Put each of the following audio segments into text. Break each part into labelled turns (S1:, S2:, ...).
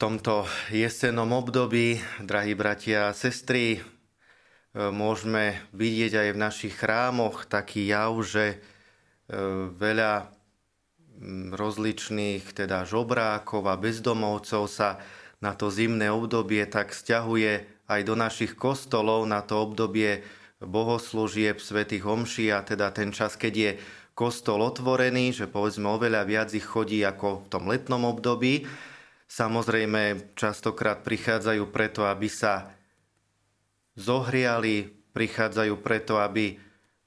S1: tomto jesennom období, drahí bratia a sestry, e, môžeme vidieť aj v našich chrámoch taký jav, že e, veľa rozličných teda žobrákov a bezdomovcov sa na to zimné obdobie tak stiahuje aj do našich kostolov na to obdobie bohoslúžieb, svätých homší a teda ten čas, keď je kostol otvorený, že povedzme oveľa viac ich chodí ako v tom letnom období. Samozrejme, častokrát prichádzajú preto, aby sa zohriali, prichádzajú preto, aby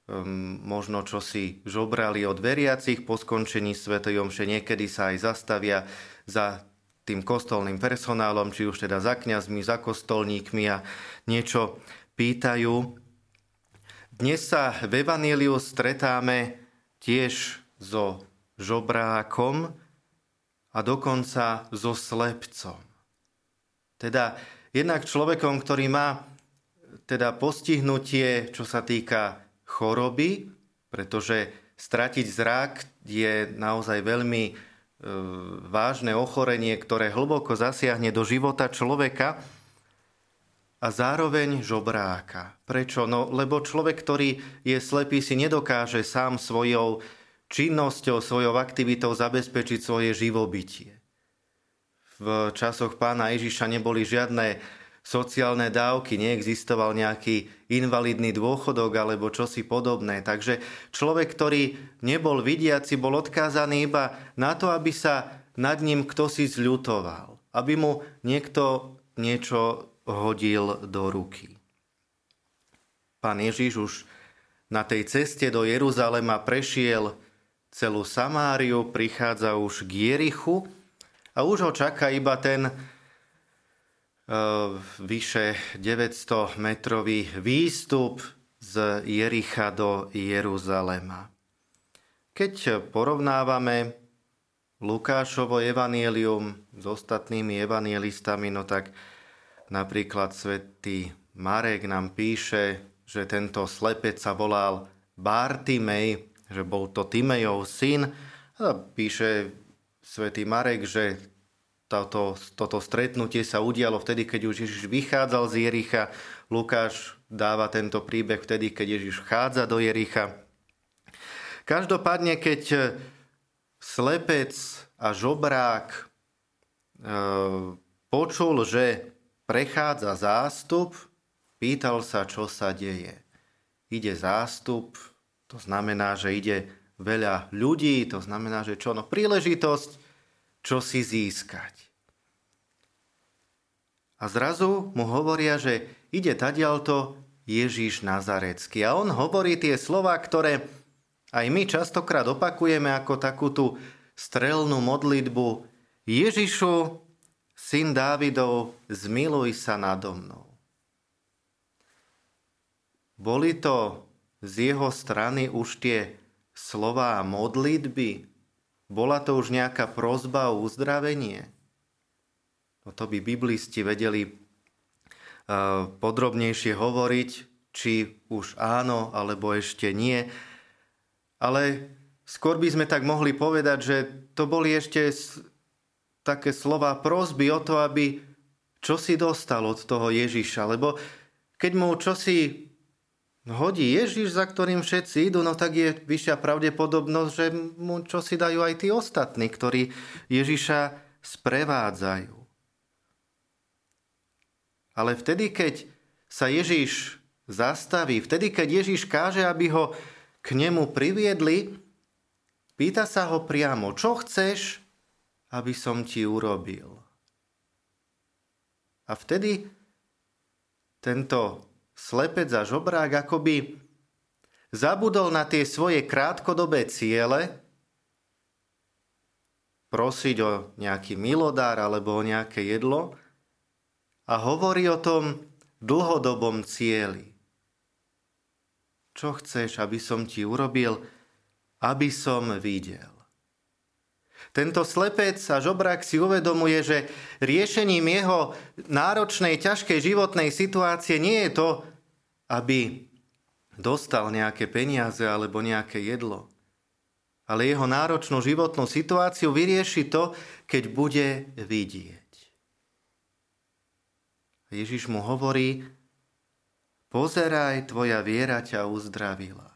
S1: um, možno čo si žobrali od veriacich po skončení Svetej Omše. Niekedy sa aj zastavia za tým kostolným personálom, či už teda za kňazmi, za kostolníkmi a niečo pýtajú. Dnes sa v Evaníliu stretáme tiež so žobrákom, a dokonca so slepcom. Teda jednak človekom, ktorý má teda postihnutie, čo sa týka choroby, pretože stratiť zrak je naozaj veľmi e, vážne ochorenie, ktoré hlboko zasiahne do života človeka a zároveň žobráka. Prečo? No, lebo človek, ktorý je slepý, si nedokáže sám svojou činnosťou, svojou aktivitou zabezpečiť svoje živobytie. V časoch pána Ježiša neboli žiadne sociálne dávky, neexistoval nejaký invalidný dôchodok alebo čosi podobné. Takže človek, ktorý nebol vidiaci, bol odkázaný iba na to, aby sa nad ním kto si zľutoval. Aby mu niekto niečo hodil do ruky. Pán Ježiš už na tej ceste do Jeruzalema prešiel celú Samáriu, prichádza už k Jerichu a už ho čaká iba ten uh, vyše 900 metrový výstup z Jericha do Jeruzalema. Keď porovnávame Lukášovo evanielium s ostatnými evanielistami, no tak napríklad svätý Marek nám píše, že tento slepec sa volal Bartimej, že bol to Timejov syn. A píše svätý Marek, že toto, toto stretnutie sa udialo vtedy, keď už Ježiš vychádzal z Jericha. Lukáš dáva tento príbeh vtedy, keď Ježiš vchádza do Jericha. Každopádne, keď slepec a žobrák e, počul, že prechádza zástup, pýtal sa, čo sa deje. Ide zástup, to znamená, že ide veľa ľudí, to znamená, že čo? No príležitosť, čo si získať. A zrazu mu hovoria, že ide tadialto Ježíš Nazarecký. A on hovorí tie slova, ktoré aj my častokrát opakujeme ako takú tú strelnú modlitbu. Ježišu, syn Dávidov, zmiluj sa nado mnou. Boli to z jeho strany už tie slová modlitby? Bola to už nejaká prozba o uzdravenie? No to by biblisti vedeli uh, podrobnejšie hovoriť, či už áno, alebo ešte nie. Ale skôr by sme tak mohli povedať, že to boli ešte také slova prozby o to, aby čo si dostal od toho Ježiša. Lebo keď mu čosi hodí Ježiš, za ktorým všetci idú, no tak je vyššia pravdepodobnosť, že mu čo si dajú aj tí ostatní, ktorí Ježiša sprevádzajú. Ale vtedy, keď sa Ježiš zastaví, vtedy, keď Ježiš káže, aby ho k nemu priviedli, pýta sa ho priamo, čo chceš, aby som ti urobil. A vtedy tento slepec a žobrák akoby zabudol na tie svoje krátkodobé ciele, prosiť o nejaký milodár alebo o nejaké jedlo a hovorí o tom dlhodobom cieli. Čo chceš, aby som ti urobil, aby som videl? Tento slepec a žobrák si uvedomuje, že riešením jeho náročnej, ťažkej životnej situácie nie je to, aby dostal nejaké peniaze alebo nejaké jedlo. Ale jeho náročnú životnú situáciu vyrieši to, keď bude vidieť. Ježiš mu hovorí, pozeraj, tvoja viera ťa uzdravila.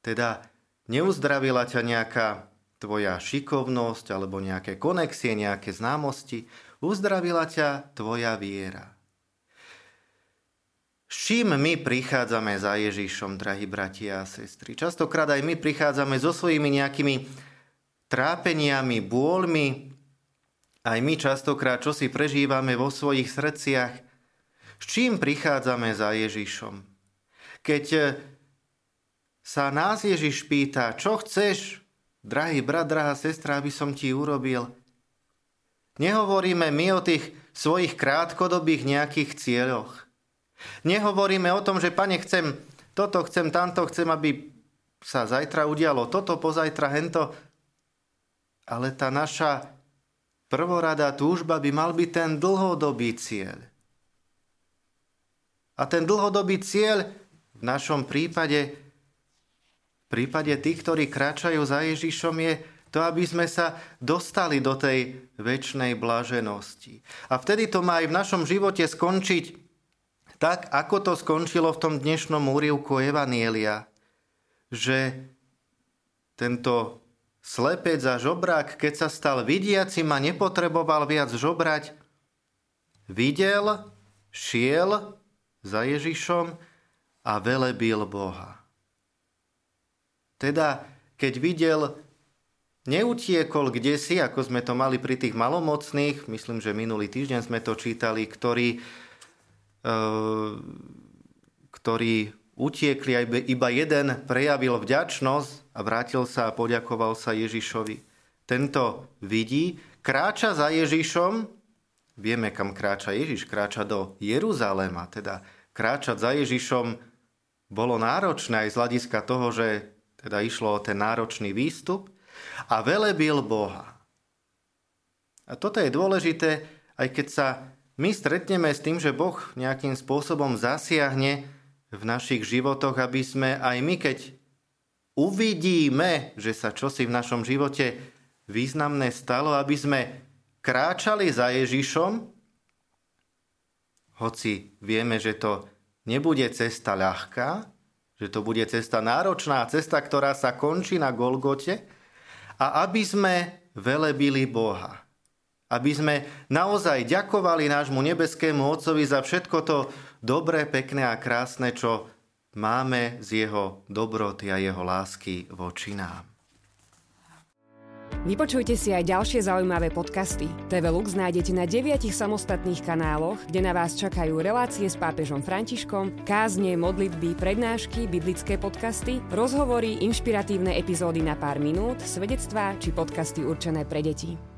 S1: Teda neuzdravila ťa nejaká tvoja šikovnosť alebo nejaké konexie, nejaké známosti, uzdravila ťa tvoja viera. S čím my prichádzame za Ježišom, drahí bratia a sestry? Častokrát aj my prichádzame so svojimi nejakými trápeniami, bôľmi, aj my častokrát, čo si prežívame vo svojich srdciach, s čím prichádzame za Ježišom? Keď sa nás Ježiš pýta, čo chceš, drahý brat, drahá sestra, aby som ti urobil, nehovoríme my o tých svojich krátkodobých nejakých cieľoch. Nehovoríme o tom, že pane, chcem toto, chcem tamto, chcem, aby sa zajtra udialo toto, pozajtra hento. Ale tá naša prvoradá túžba by mal byť ten dlhodobý cieľ. A ten dlhodobý cieľ v našom prípade, v prípade tých, ktorí kráčajú za Ježišom, je to, aby sme sa dostali do tej väčšnej blaženosti. A vtedy to má aj v našom živote skončiť tak ako to skončilo v tom dnešnom úrivku Evanielia, že tento slepec a žobrák, keď sa stal vidiacim a nepotreboval viac žobrať, videl, šiel za Ježišom a velebil Boha. Teda, keď videl, neutiekol kde si, ako sme to mali pri tých malomocných, myslím, že minulý týždeň sme to čítali, ktorí ktorí utiekli, iba jeden prejavil vďačnosť a vrátil sa a poďakoval sa Ježišovi. Tento vidí, kráča za Ježišom, vieme kam kráča Ježiš, kráča do Jeruzalema, teda kráčať za Ježišom bolo náročné aj z hľadiska toho, že teda išlo o ten náročný výstup a velebil Boha. A toto je dôležité, aj keď sa my stretneme s tým, že Boh nejakým spôsobom zasiahne v našich životoch, aby sme aj my, keď uvidíme, že sa čosi v našom živote významné stalo, aby sme kráčali za Ježišom, hoci vieme, že to nebude cesta ľahká, že to bude cesta náročná, cesta, ktorá sa končí na Golgote, a aby sme velebili Boha aby sme naozaj ďakovali nášmu nebeskému Otcovi za všetko to dobré, pekné a krásne, čo máme z jeho dobroty a jeho lásky voči nám.
S2: Vypočujte si aj ďalšie zaujímavé podcasty. TV Lux nájdete na deviatich samostatných kanáloch, kde na vás čakajú relácie s pápežom Františkom, kázne, modlitby, prednášky, biblické podcasty, rozhovory, inšpiratívne epizódy na pár minút, svedectvá či podcasty určené pre deti.